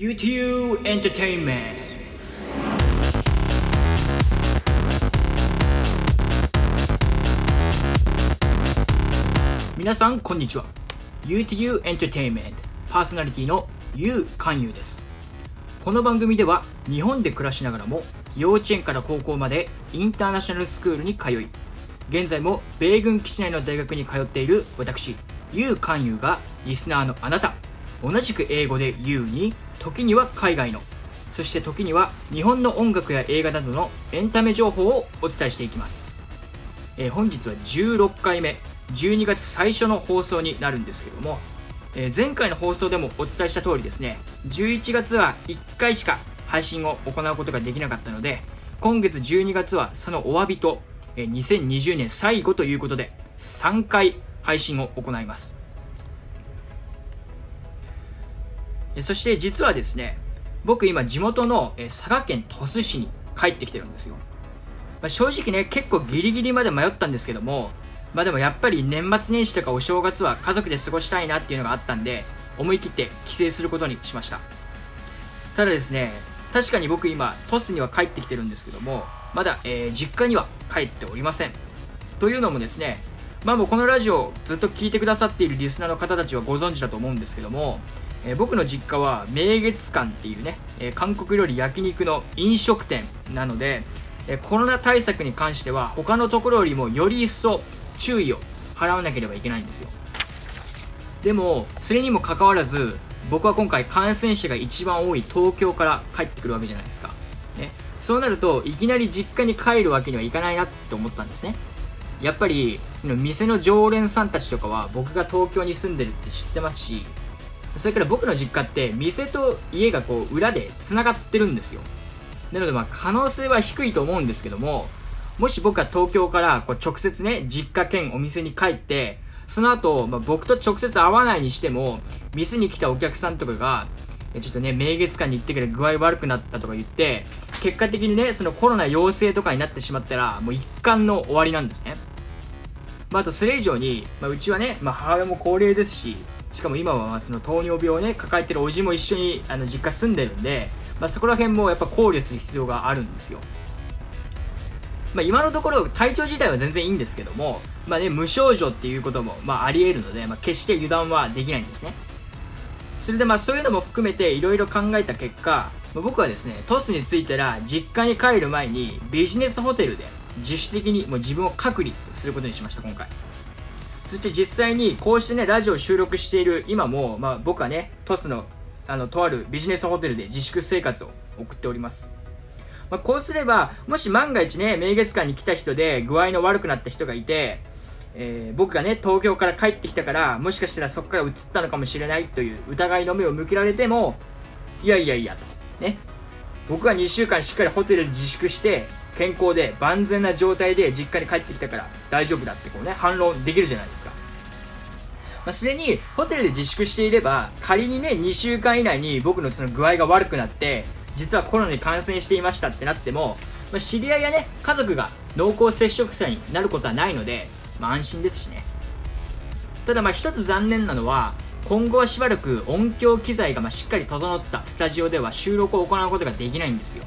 UTU Entertainment 皆さんこんにちは UTU Entertainment. パーソナリティの YOU 勧誘ですこの番組では日本で暮らしながらも幼稚園から高校までインターナショナルスクールに通い現在も米軍基地内の大学に通っている私 YOU 勧誘がリスナーのあなた。同じく英語で YOU に時には海外の。そして時には日本の音楽や映画などのエンタメ情報をお伝えしていきます、えー、本日は16回目。12月最初の放送になるんですけども、えー、前回の放送でもお伝えした通りですね。11月は1回しか配信を行うことができなかったので今月12月はそのお詫びと、えー、2020年最後ということで3回配信を行います。そして実はですね、僕今地元の佐賀県鳥栖市に帰ってきてるんですよ。まあ、正直ね、結構ギリギリまで迷ったんですけども、まあでもやっぱり年末年始とかお正月は家族で過ごしたいなっていうのがあったんで、思い切って帰省することにしました。ただですね、確かに僕今、鳥栖には帰ってきてるんですけども、まだ、えー、実家には帰っておりません。というのもですね、まあもうこのラジオずっと聞いてくださっているリスナーの方たちはご存知だと思うんですけども、えー、僕の実家は明月館っていうね、えー、韓国料理焼肉の飲食店なので、え、コロナ対策に関しては他のところよりもより一層注意を払わなければいけないんですよ。でもそれにもかかわらず僕は今回感染者が一番多い東京から帰ってくるわけじゃないですか、ね、そうなるといきなり実家に帰るわけにはいかないなって思ったんですね。やっぱりその店の常連さんたちとかは僕が東京に住んでるって知ってますしそれから僕の実家って店と家がこう裏で繋がってるんですよなのでまあ可能性は低いと思うんですけどももし僕が東京からこう直接ね実家兼お店に帰ってその後、まあ、僕と直接会わないにしても店に来たお客さんとかがちょっとね、明月館に行ってくれ具合悪くなったとか言って、結果的にね、そのコロナ陽性とかになってしまったら、もう一貫の終わりなんですね。まあ、あとそれ以上に、まあ、うちはね、まあ、母親も高齢ですし、しかも今はその糖尿病をね抱えてるおじも一緒にあの実家住んでるんで、まあ、そこら辺もやっぱ考慮する必要があるんですよ。まあ、今のところ体調自体は全然いいんですけども、まあね、無症状っていうことも、まあ、あり得るので、まあ、決して油断はできないんですね。それでまあそういうのも含めていろいろ考えた結果まあ僕はですねトスに着いたら実家に帰る前にビジネスホテルで自主的にもう自分を隔離することにしました今回。そして実際にこうしてね、ラジオを収録している今も、まあ僕はね、トスの、あの、とあるビジネスホテルで自粛生活を送っております。まあ、こうすれば、もし万が一ね、明月館に来た人で具合の悪くなった人がいて、えー、僕がね、東京から帰ってきたから、もしかしたらそこから移ったのかもしれないという疑いの目を向けられても、いやいやいやと。ね。僕は2週間しっかりホテルで自粛して、健康で万全な状態で実家に帰ってきたから大丈夫だってこうね、反論できるじゃないですか。まあ、すでにホテルで自粛していれば、仮にね、2週間以内に僕のその具合が悪くなって、実はコロナに感染していましたってなっても、まあ、知り合いやね、家族が濃厚接触者になることはないので、まあ、安心ですしね。ただまあ一つ残念なのは、今後はしばらく音響機材がましっかり整ったスタジオでは収録を行うことができないんですよ。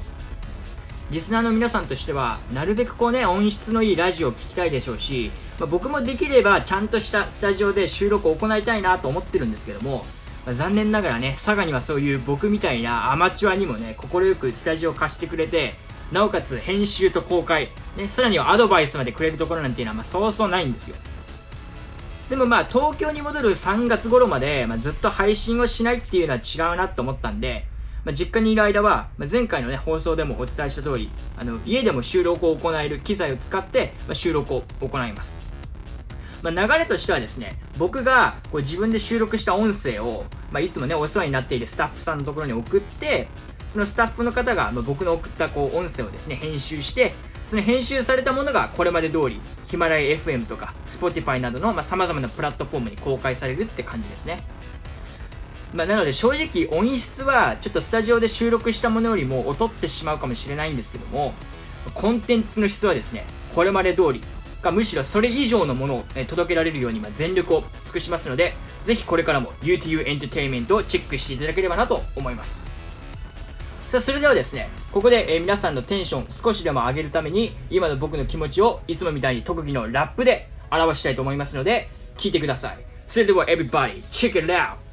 リスナーの皆さんとしては、なるべくこうね、音質のいいラジオを聴きたいでしょうし、まあ、僕もできればちゃんとしたスタジオで収録を行いたいなと思ってるんですけども、まあ、残念ながらね、佐賀にはそういう僕みたいなアマチュアにもね、快くスタジオを貸してくれて、なおかつ編集と公開、ね、さらにはアドバイスまでくれるところなんていうのは、まあ、そうそうないんですよ。でもまあ、東京に戻る3月頃まで、まあ、ずっと配信をしないっていうのは違うなと思ったんで、まあ、実家にいる間は、まあ、前回のね、放送でもお伝えした通り、あの、家でも収録を行える機材を使って、まあ、収録を行います。まあ、流れとしてはですね、僕がこう自分で収録した音声を、まあ、いつもね、お世話になっているスタッフさんのところに送って、そのスタッフの方が、まあ、僕の送ったこう音声をですね、編集して、その編集されたものがこれまで通り、ヒマラヤ FM とか、Spotify などの、まあ、様々なプラットフォームに公開されるって感じですね。まあ、なので正直音質はちょっとスタジオで収録したものよりも劣ってしまうかもしれないんですけどもコンテンツの質はですねこれまで通りかむしろそれ以上のものを、届けられるように全力を尽くしますのでぜひこれからも UTU エンターテインメントをチェックしていただければなと思いますさあ、それではですね、ここで、え皆さんのテンション少しでも上げるために、今の僕の気持ちをいつもみたいに特技のラップで表したいと思いますので、聞いてください。それでは、everybody, check it out!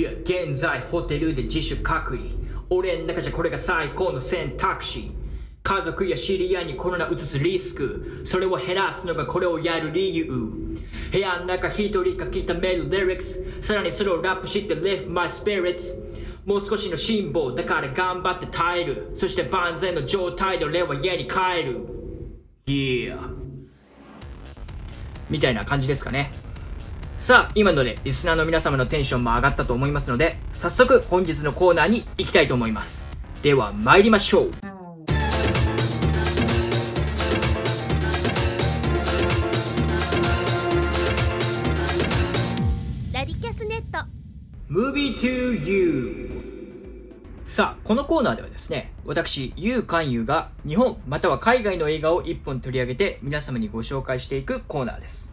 や、現在ホテルで自主隔離。俺の中じゃこれが最高の選択肢。家族や知り合いにコロナ移すリスク。それを減らすのがこれをやる理由。部屋の中一人書き溜めるリリックス。さらにそれをラップして lift my spirits。もう少しの辛抱だから頑張って耐える。そして万全の状態で俺は家に帰る。Yeah. みたいな感じですかね。さあ、今のでリスナーの皆様のテンションも上がったと思いますので、早速本日のコーナーに行きたいと思います。では参りましょう。ラディキャスネット Movie to You さあ、このコーナーではですね、私、ゆうかんゆうが日本または海外の映画を一本取り上げて皆様にご紹介していくコーナーです。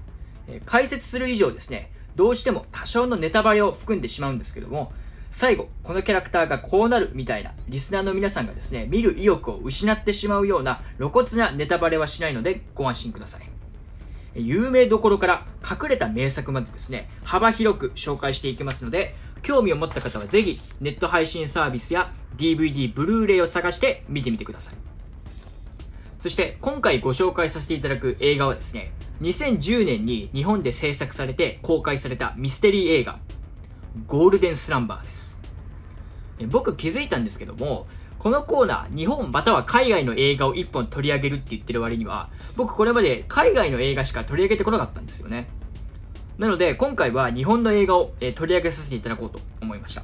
え解説する以上ですね、どうしても多少のネタバレを含んでしまうんですけども、最後、このキャラクターがこうなるみたいな、リスナーの皆さんがですね、見る意欲を失ってしまうような露骨なネタバレはしないのでご安心ください。有名どころから隠れた名作までですね、幅広く紹介していきますので、興味を持った方はぜひネット配信サービスや DVD、ブルーレイを探して見てみてください。そして今回ご紹介させていただく映画はですね、2010年に日本で制作されて公開されたミステリー映画、ゴールデンスランバーです。僕気づいたんですけども、このコーナー、日本または海外の映画を一本取り上げるって言ってる割には、僕これまで海外の映画しか取り上げてこなかったんですよね。なので、今回は日本の映画を、え取り上げさせていただこうと思いました。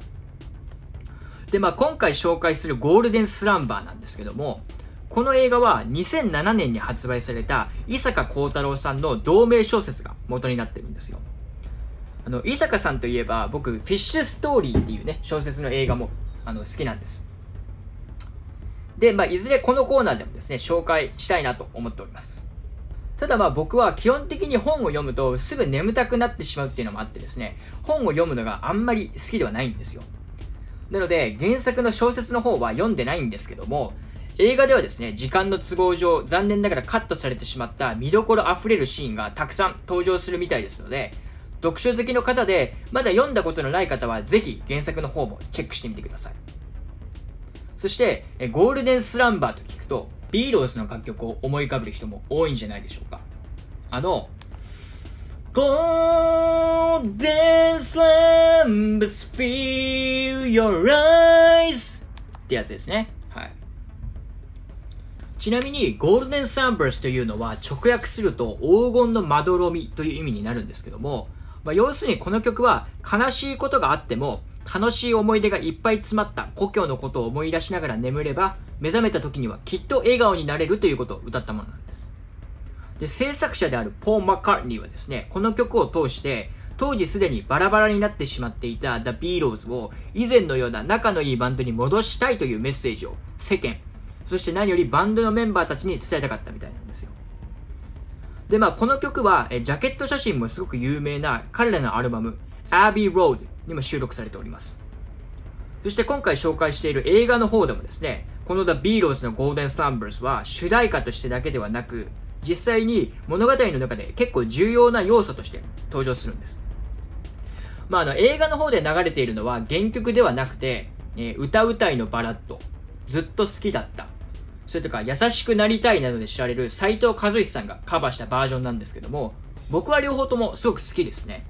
で、まあ今回紹介するゴールデンスランバーなんですけども、この映画は2007年に発売された伊坂幸太郎さんの同名小説が元になってるんですよ。あの、伊坂さんといえば僕、フィッシュストーリーっていうね、小説の映画もあの好きなんです。で、まあ、いずれこのコーナーでもですね、紹介したいなと思っております。ただまあ僕は基本的に本を読むとすぐ眠たくなってしまうっていうのもあってですね、本を読むのがあんまり好きではないんですよ。なので、原作の小説の方は読んでないんですけども、映画ではですね、時間の都合上、残念ながらカットされてしまった見どころ溢れるシーンがたくさん登場するみたいですので、読書好きの方で、まだ読んだことのない方は、ぜひ原作の方もチェックしてみてください。そして、ゴールデンスランバーと聞くと、ビーローズの楽曲を思い浮かべる人も多いんじゃないでしょうか。あの、Golden Slambers feel your eyes ってやつですね。ちなみに、ゴールデンサンバースというのは直訳すると黄金のまどろみという意味になるんですけども、まあ、要するにこの曲は悲しいことがあっても楽しい思い出がいっぱい詰まった故郷のことを思い出しながら眠れば目覚めた時にはきっと笑顔になれるということを歌ったものなんです。で、制作者であるポー・マッカーニーはですね、この曲を通して当時すでにバラバラになってしまっていた The Beatles を以前のような仲のいいバンドに戻したいというメッセージを世間、そして何よりバンドのメンバーたちに伝えたかったみたいなんですよ。で、まあ、この曲は、えジャケット写真もすごく有名な彼らのアルバム、Abbey Road にも収録されております。そして今回紹介している映画の方でもですね、この The Beatles の Golden Slumbers は主題歌としてだけではなく、実際に物語の中で結構重要な要素として登場するんです。まあ、あの、映画の方で流れているのは原曲ではなくて、えー歌うたいのバラッド、ずっと好きだった、それとか、優しくなりたいなどで知られる斉藤和義さんがカバーしたバージョンなんですけども、僕は両方ともすごく好きですね。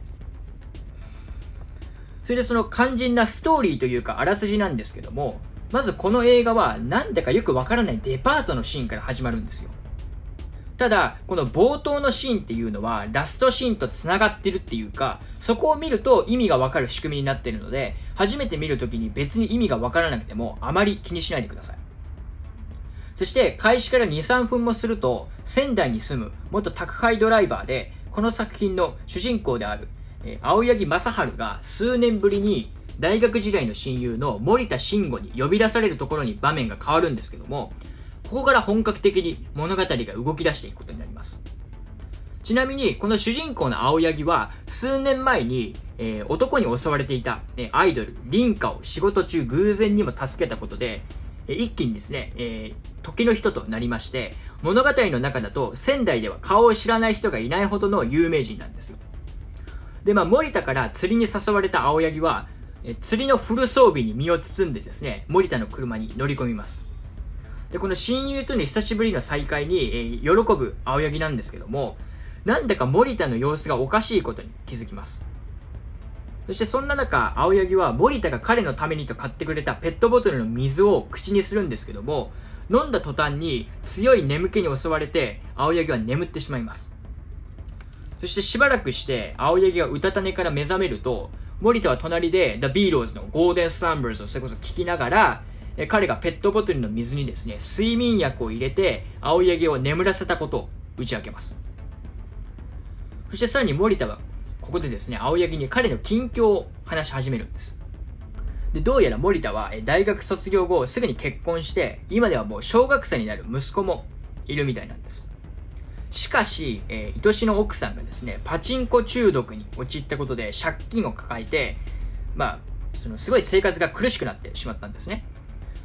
それでその肝心なストーリーというか、あらすじなんですけども、まずこの映画はなんだかよくわからないデパートのシーンから始まるんですよ。ただ、この冒頭のシーンっていうのは、ラストシーンと繋がってるっていうか、そこを見ると意味がわかる仕組みになってるので、初めて見るときに別に意味がわからなくても、あまり気にしないでください。そして、開始から2、3分もすると、仙台に住む元宅配ドライバーで、この作品の主人公である、え青柳正春が数年ぶりに大学時代の親友の森田慎吾に呼び出されるところに場面が変わるんですけども、ここから本格的に物語が動き出していくことになります。ちなみに、この主人公の青柳は、数年前に、えー、男に襲われていた、えアイドル、凛花を仕事中偶然にも助けたことで、え一気にですね、えー、時の人となりまして、物語の中だと仙台では顔を知らない人がいないほどの有名人なんですよ。で、まあ、森田から釣りに誘われた青柳は、え釣りのフル装備に身を包んでですね、森田の車に乗り込みます。で、この親友との久しぶりの再会に、え、喜ぶ青柳なんですけども、なんだか森田の様子がおかしいことに気づきます。そしてそんな中、青柳は森田が彼のためにと買ってくれたペットボトルの水を口にするんですけども、飲んだ途端に強い眠気に襲われて、青柳は眠ってしまいます。そしてしばらくして、青柳がうたた寝から目覚めると、森田は隣で The Beatles の Golden Slumbers をそれこそ聞きながら、彼がペットボトルの水にですね、睡眠薬を入れて、青柳を眠らせたことを打ち明けます。そしてさらに森田は、ここでですね、青柳に彼の近況を話し始めるんです。で、どうやら森田は大学卒業後すぐに結婚して、今ではもう小学生になる息子もいるみたいなんです。しかし、えー、愛しの奥さんがですね、パチンコ中毒に陥ったことで借金を抱えて、まあ、そのすごい生活が苦しくなってしまったんですね。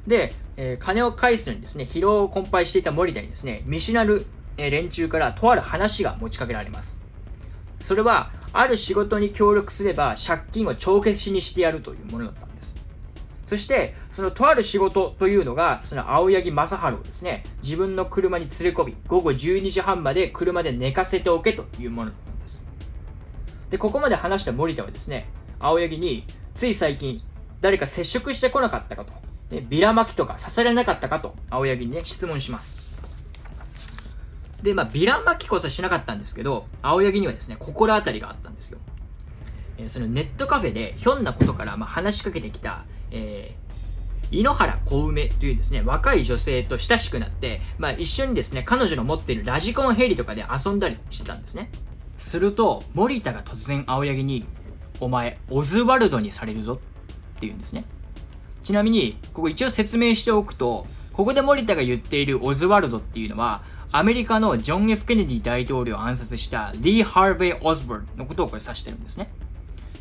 で、えー、金を返すのにですね、疲労を困憊していた森田にですね、見知らぬ、え、連中からとある話が持ちかけられます。それは、ある仕事に協力すれば借金を帳消しにしてやるというものだったんです。そして、そのとある仕事というのが、その青柳正春をですね、自分の車に連れ込み、午後12時半まで車で寝かせておけというものだったんです。で、ここまで話した森田はですね、青柳に、つい最近、誰か接触してこなかったかと、ね、ビラ巻きとか刺されなかったかと、青柳にね、質問します。で、まあ、ヴィラ巻きこそしなかったんですけど、青柳にはですね、心当たりがあったんですよ。えー、そのネットカフェでひょんなことから、まあ、話しかけてきた、えー、井ノ原小梅というですね、若い女性と親しくなって、まあ、一緒にですね、彼女の持っているラジコンヘリとかで遊んだりしてたんですね。すると、森田が突然青柳に、お前、オズワルドにされるぞって言うんですね。ちなみに、ここ一応説明しておくと、ここで森田が言っているオズワルドっていうのは、アメリカのジョン・ F・ ケネディ大統領を暗殺したリー・ハーベイ・オズボルのことをこれ指してるんですね。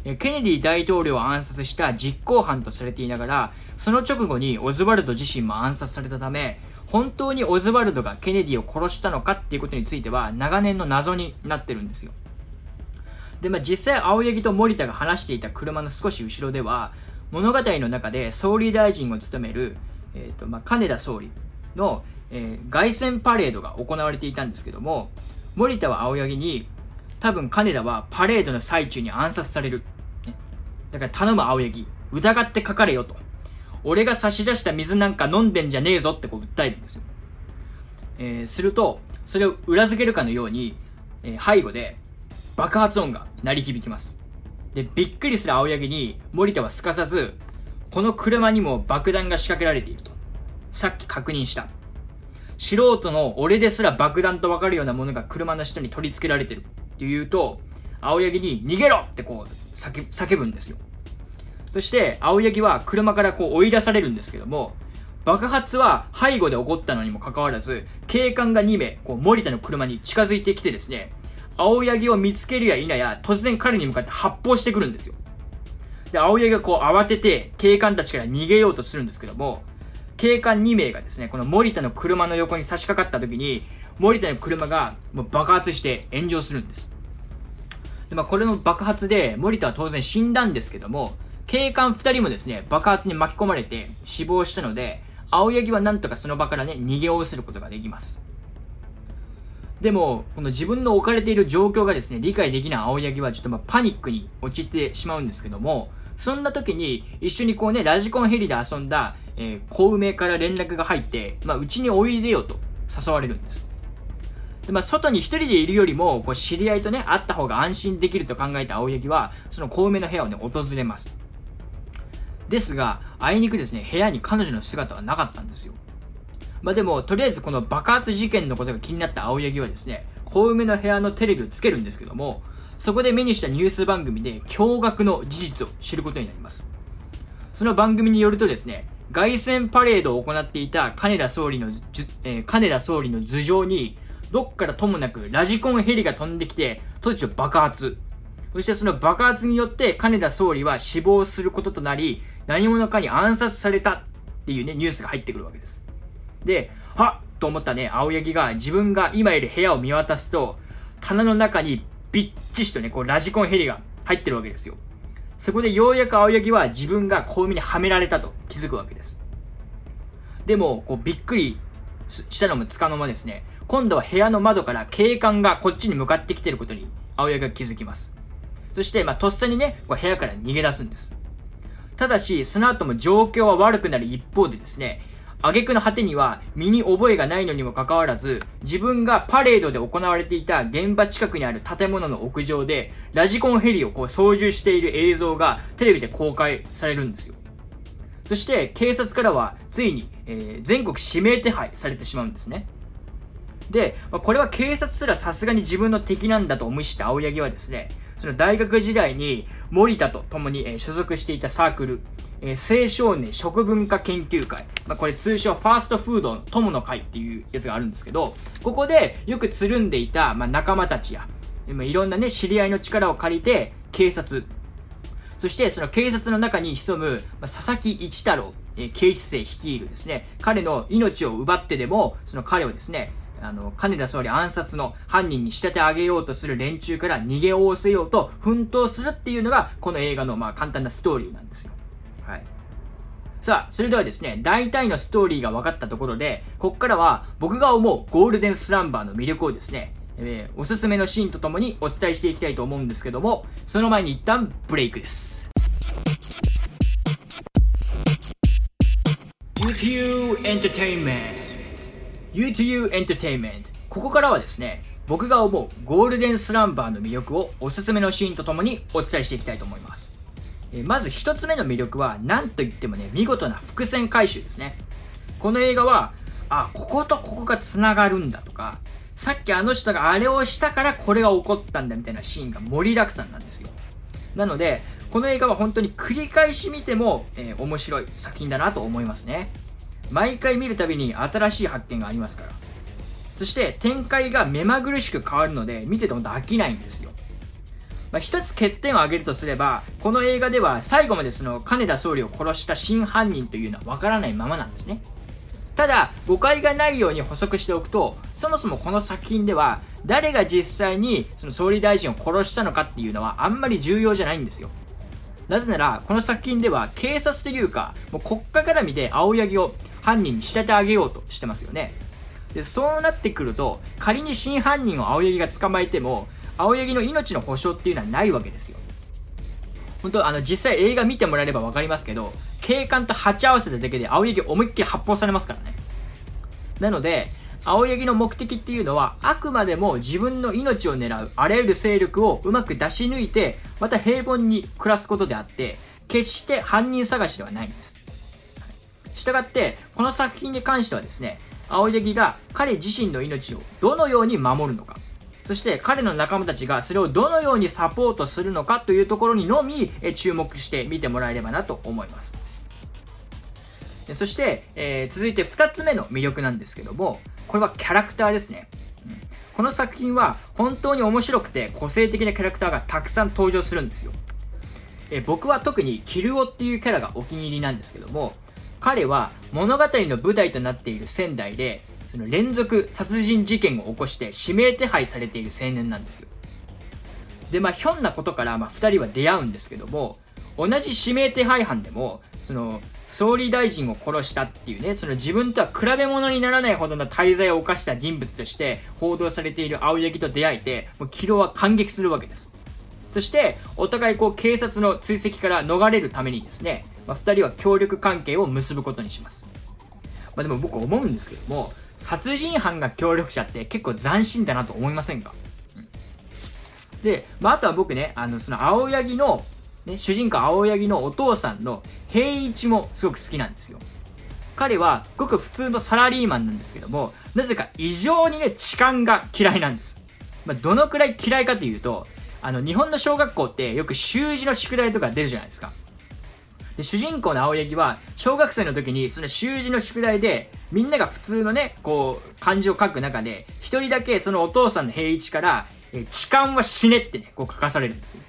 ケネディ大統領を暗殺した実行犯とされていながら、その直後にオズワルド自身も暗殺されたため、本当にオズワルドがケネディを殺したのかっていうことについては長年の謎になってるんですよ。で、まあ、実際青柳と森田が話していた車の少し後ろでは、物語の中で総理大臣を務める、えっ、ー、と、まあ、金田総理の、えー、凱旋パレードが行われていたんですけども、森田は青柳に、多分金田はパレードの最中に暗殺される。ね、だから頼む青柳、疑ってかかれよと。俺が差し出した水なんか飲んでんじゃねえぞってこう訴えるんですよ。えー、すると、それを裏付けるかのように、えー、背後で爆発音が鳴り響きます。で、びっくりする青柳に森田はすかさず、この車にも爆弾が仕掛けられていると。さっき確認した。素人の俺ですら爆弾とわかるようなものが車の下に取り付けられてるって言うと、青柳に逃げろってこう叫叫ぶんですよ。そして、青柳は車からこう追い出されるんですけども、爆発は背後で起こったのにもかかわらず、警官が2名、こう森田の車に近づいてきてですね、青柳を見つけるや否や、突然彼に向かって発砲してくるんですよ。で、青柳がこう慌てて警官たちから逃げようとするんですけども、警官2名がですね、この森田の車の横に差し掛かった時に、森田の車がもう爆発して炎上するんです。で、まあ、これの爆発で、森田は当然死んだんですけども、警官2人もですね、爆発に巻き込まれて死亡したので、青柳はなんとかその場からね、逃げおおせることができます。でも、この自分の置かれている状況がですね、理解できない青柳はちょっとまパニックに陥ってしまうんですけども、そんな時に一緒にこうね、ラジコンヘリで遊んだ、えー、小梅から連絡が入って、まあ、うちにおいでよと誘われるんです。で、まあ、外に一人でいるよりも、こう、知り合いとね、会った方が安心できると考えた青柳は、その小梅の部屋をね、訪れます。ですが、あいにくですね、部屋に彼女の姿はなかったんですよ。まあ、でも、とりあえずこの爆発事件のことが気になった青柳はですね、小梅の部屋のテレビをつけるんですけども、そこで目にしたニュース番組で驚愕の事実を知ることになります。その番組によるとですね、凱旋パレードを行っていた金田総理の、えー、金田総理の頭上にどっからともなくラジコンヘリが飛んできて、突如爆発。そしてその爆発によって金田総理は死亡することとなり、何者かに暗殺されたっていうね、ニュースが入ってくるわけです。で、はっと思ったね、青柳が自分が今いる部屋を見渡すと、棚の中にびっちしとね、こうラジコンヘリが入ってるわけですよ。そこでようやく青柳は自分が小海にはめられたと気づくわけです。でも、こうびっくりしたのもつかの間ですね、今度は部屋の窓から警官がこっちに向かってきてることに青柳が気づきます。そして、まあ、とっさにね、こう部屋から逃げ出すんです。ただし、その後も状況は悪くなる一方でですね、挙句の果てには身に覚えがないのにもかかわらず、自分がパレードで行われていた現場近くにある建物の屋上で、ラジコンヘリをこう操縦している映像がテレビで公開されるんですよ。そして警察からはついに、えー、全国指名手配されてしまうんですね。で、まあ、これは警察すらさすがに自分の敵なんだと思い知った青柳はですね、その大学時代に森田と共に、えー、所属していたサークル、えー、青少年食文化研究会。まあ、これ通称ファーストフードの友の会っていうやつがあるんですけど、ここでよくつるんでいた、まあ、仲間たちや、まあ、いろんなね、知り合いの力を借りて、警察、そしてその警察の中に潜む、まあ、佐々木一太郎、えー、警視正率いるですね、彼の命を奪ってでも、その彼をですね、あの、金田総理暗殺の犯人に仕立て上げようとする連中から逃げおおせようと奮闘するっていうのが、この映画のまあ簡単なストーリーなんですよ。はい。さあ、それではですね、大体のストーリーが分かったところで、こっからは僕が思うゴールデンスランバーの魅力をですね、えー、おすすめのシーンとともにお伝えしていきたいと思うんですけども、その前に一旦ブレイクです。UTU Entertainment UTU Entertainment ここからはですね、僕が思うゴールデンスランバーの魅力をおすすめのシーンとともにお伝えしていきたいと思います。えまず一つ目の魅力は、何と言ってもね、見事な伏線回収ですね。この映画は、あ、こことここが繋がるんだとか、さっきあの人があれをしたからこれが起こったんだみたいなシーンが盛りだくさんなんですよ。なので、この映画は本当に繰り返し見ても、えー、面白い作品だなと思いますね。毎回見るたびに新しい発見がありますから。そして展開が目まぐるしく変わるので、見ててほんと飽きないんですよ。まあ、一つ欠点を挙げるとすれば、この映画では最後までその金田総理を殺した真犯人というのはわからないままなんですね。ただ、誤解がないように補足しておくと、そもそもこの作品では、誰が実際にその総理大臣を殺したのかっていうのはあんまり重要じゃないんですよ。なぜなら、この作品では警察というか、もう国家から見て青柳を犯人に仕立て上げようとしてますよね。で、そうなってくると、仮に真犯人を青柳が捕まえても、青柳の命の保証っていうのはないわけですよ。本当あの、実際映画見てもらえればわかりますけど、警官と鉢合わせただけで青柳思いっきり発砲されますからね。なので、青柳の目的っていうのは、あくまでも自分の命を狙うあらゆる勢力をうまく出し抜いて、また平凡に暮らすことであって、決して犯人探しではないんです。したがって、この作品に関してはですね、青柳が彼自身の命をどのように守るのか、そして彼の仲間たちがそれをどのようにサポートするのかというところにのみ注目して見てもらえればなと思います。そして、えー、続いて2つ目の魅力なんですけども、これはキャラクターですね。うん、この作品は本当に面白くて個性的なキャラクターがたくさん登場するんですよ。え、僕は特にキルオっていうキャラがお気に入りなんですけども、彼は物語の舞台となっている仙台でその連続殺人事件を起こして指名手配されている青年なんです。で、まあ、ひょんなことから、まあ、二人は出会うんですけども、同じ指名手配犯でも、その、総理大臣を殺したっていうね、その自分とは比べ物にならないほどの大罪を犯した人物として報道されている青柳と出会えて、もうキロは感激するわけです。そして、お互いこう警察の追跡から逃れるためにですね、まあ、二人は協力関係を結ぶことにします。まあでも僕思うんですけども、殺人犯が協力者って結構斬新だなと思いませんか、うん、で、まあ、あとは僕ね、あの、その青柳の、ね、主人公青柳のお父さんの平一もすごく好きなんですよ。彼はごく普通のサラリーマンなんですけども、なぜか異常にね、痴漢が嫌いなんです。まあ、どのくらい嫌いかというと、あの、日本の小学校ってよく習字の宿題とか出るじゃないですか。で、主人公の青柳は、小学生の時に、その習字の宿題で、みんなが普通のね、こう、漢字を書く中で、一人だけそのお父さんの平一から、え痴漢は死ねってね、こう書かされるんですよ。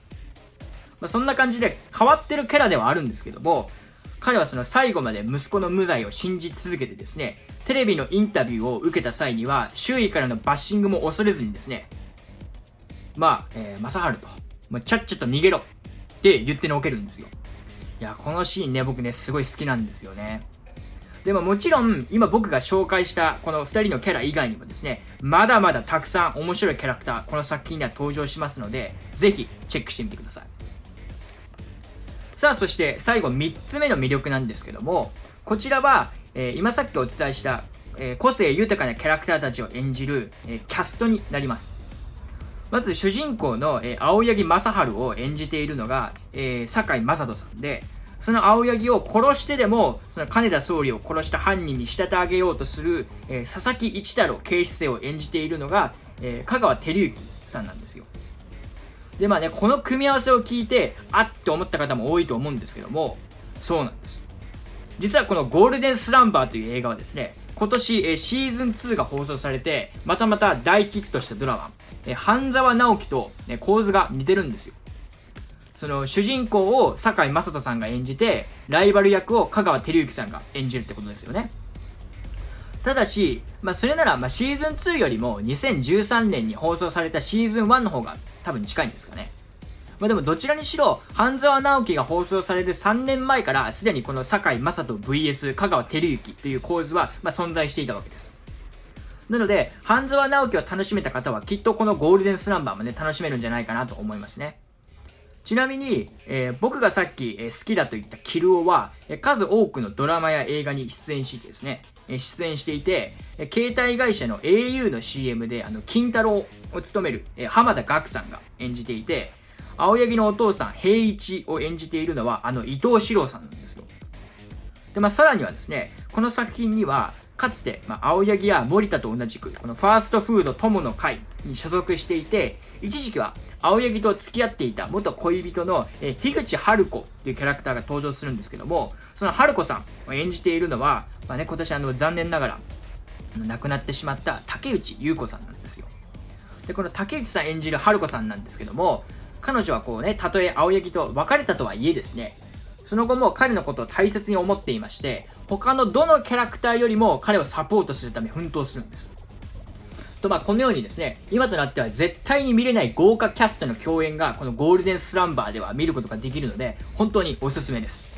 まあ、そんな感じで変わってるキャラではあるんですけども、彼はその最後まで息子の無罪を信じ続けてですね、テレビのインタビューを受けた際には、周囲からのバッシングも恐れずにですね、まあ、えー、正治と、まあ、ちゃっちゃと逃げろって言ってのけるんですよ。いや、このシーンね、僕ね、すごい好きなんですよね。でももちろん、今僕が紹介したこの2人のキャラ以外にもですね、まだまだたくさん面白いキャラクター、この作品には登場しますので、ぜひチェックしてみてください。さあ、そして最後3つ目の魅力なんですけども、こちらは、えー、今さっきお伝えした、えー、個性豊かなキャラクターたちを演じる、えー、キャストになります。まず主人公の、え青柳正春を演じているのが、えー坂井正人さんで、その青柳を殺してでも、その金田総理を殺した犯人に仕立て上げようとする、えー、佐々木一太郎警視正を演じているのが、えー、香川照之さんなんですよ。で、まあね、この組み合わせを聞いて、あって思った方も多いと思うんですけども、そうなんです。実はこのゴールデンスランバーという映画はですね、今年、えー、シーズン2が放送されて、またまた大ヒットしたドラマ、え、半沢直樹と、ね、構図が似てるんですよ。その主人公を堺雅人さんが演じて、ライバル役を香川照之さんが演じるってことですよね。ただし、まあ、それなら、まあ、シーズン2よりも2013年に放送されたシーズン1の方が多分近いんですかね。まあ、でもどちらにしろ、半沢直樹が放送される3年前からすでにこの堺雅人 VS 香川照之という構図は、まあ、存在していたわけです。なので、半沢直樹を楽しめた方はきっとこのゴールデンスランバーもね、楽しめるんじゃないかなと思いますね。ちなみに、えー、僕がさっき、えー、好きだと言ったキルオは、えー、数多くのドラマや映画に出演してですね、え出演していて、え携帯会社の au の CM で、あの、金太郎を務める、え浜田岳さんが演じていて、青柳のお父さん、平一を演じているのは、あの、伊藤四郎さんなんですよ。で、まあ、さらにはですね、この作品には、かつて、まあ、青柳や森田と同じく、このファーストフード友の会に所属していて、一時期は青柳と付き合っていた元恋人の、え樋口春子っていうキャラクターが登場するんですけども、その春子さんを演じているのは、まあね、今年あの残念ながら亡くなってしまった竹内優子さんなんですよ。で、この竹内さん演じる春子さんなんですけども、彼女はこうね、たとえ青柳と別れたとはいえですね、その後も彼のことを大切に思っていまして、他のどのキャラクターよりも彼をサポートするため奮闘するんです。と、まあ、このようにですね、今となっては絶対に見れない豪華キャストの共演が、このゴールデンスランバーでは見ることができるので、本当におすすめです。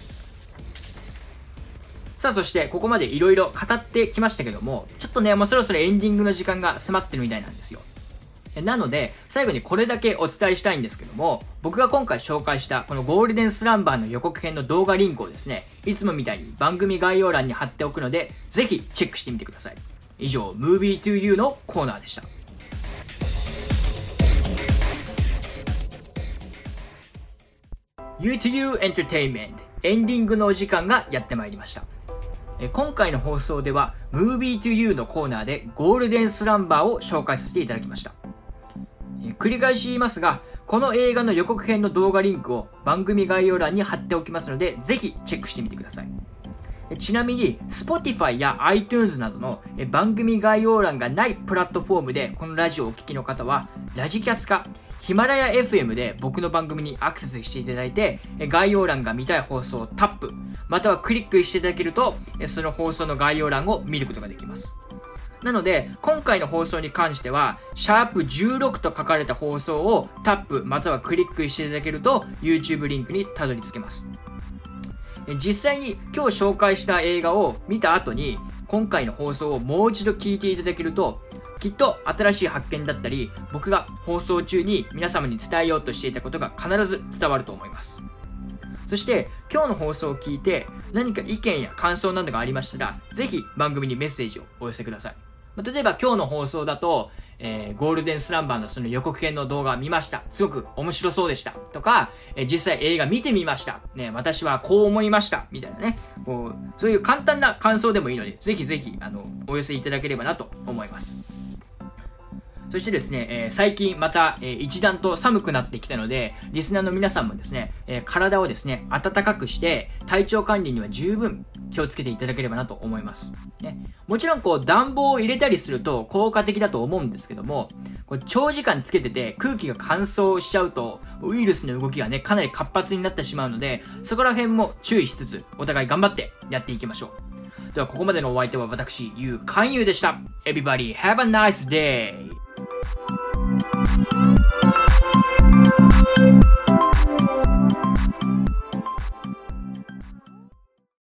さあ、そして、ここまで色々語ってきましたけども、ちょっとね、もうそろそろエンディングの時間が迫ってるみたいなんですよ。なので、最後にこれだけお伝えしたいんですけども、僕が今回紹介したこのゴールデンスランバーの予告編の動画リンクをですね、いつもみたいに番組概要欄に貼っておくので、ぜひチェックしてみてください。以上、Movie to You のコーナーでした。You to You Entertainment エンディングのお時間がやってまいりました。今回の放送では Movie to You のコーナーでゴールデンスランバーを紹介させていただきました。繰り返し言いますが、この映画の予告編の動画リンクを番組概要欄に貼っておきますので、ぜひチェックしてみてください。ちなみに、Spotify や iTunes などの番組概要欄がないプラットフォームでこのラジオをお聴きの方は、ラジキャスかヒマラヤ FM で僕の番組にアクセスしていただいて、概要欄が見たい放送をタップ、またはクリックしていただけると、その放送の概要欄を見ることができます。なので、今回の放送に関しては、シャープ16と書かれた放送をタップまたはクリックしていただけると、YouTube リンクにたどり着けます。実際に今日紹介した映画を見た後に、今回の放送をもう一度聞いていただけると、きっと新しい発見だったり、僕が放送中に皆様に伝えようとしていたことが必ず伝わると思います。そして、今日の放送を聞いて、何か意見や感想などがありましたら、ぜひ番組にメッセージをお寄せください。例えば今日の放送だと、えー、ゴールデンスランバーのその予告編の動画見ました。すごく面白そうでした。とか、えー、実際映画見てみました。ね、私はこう思いました。みたいなね。こう、そういう簡単な感想でもいいので、ぜひぜひ、あの、お寄せいただければなと思います。そしてですね、えー、最近また、えー、一段と寒くなってきたので、リスナーの皆さんもですね、えー、体をですね、暖かくして、体調管理には十分気をつけていただければなと思います。ね。もちろんこう暖房を入れたりすると効果的だと思うんですけども、これ長時間つけてて空気が乾燥しちゃうと、ウイルスの動きがね、かなり活発になってしまうので、そこら辺も注意しつつ、お互い頑張ってやっていきましょう。では、ここまでのお相手は私、ゆうかんゆうでした。Everybody have a nice day! Música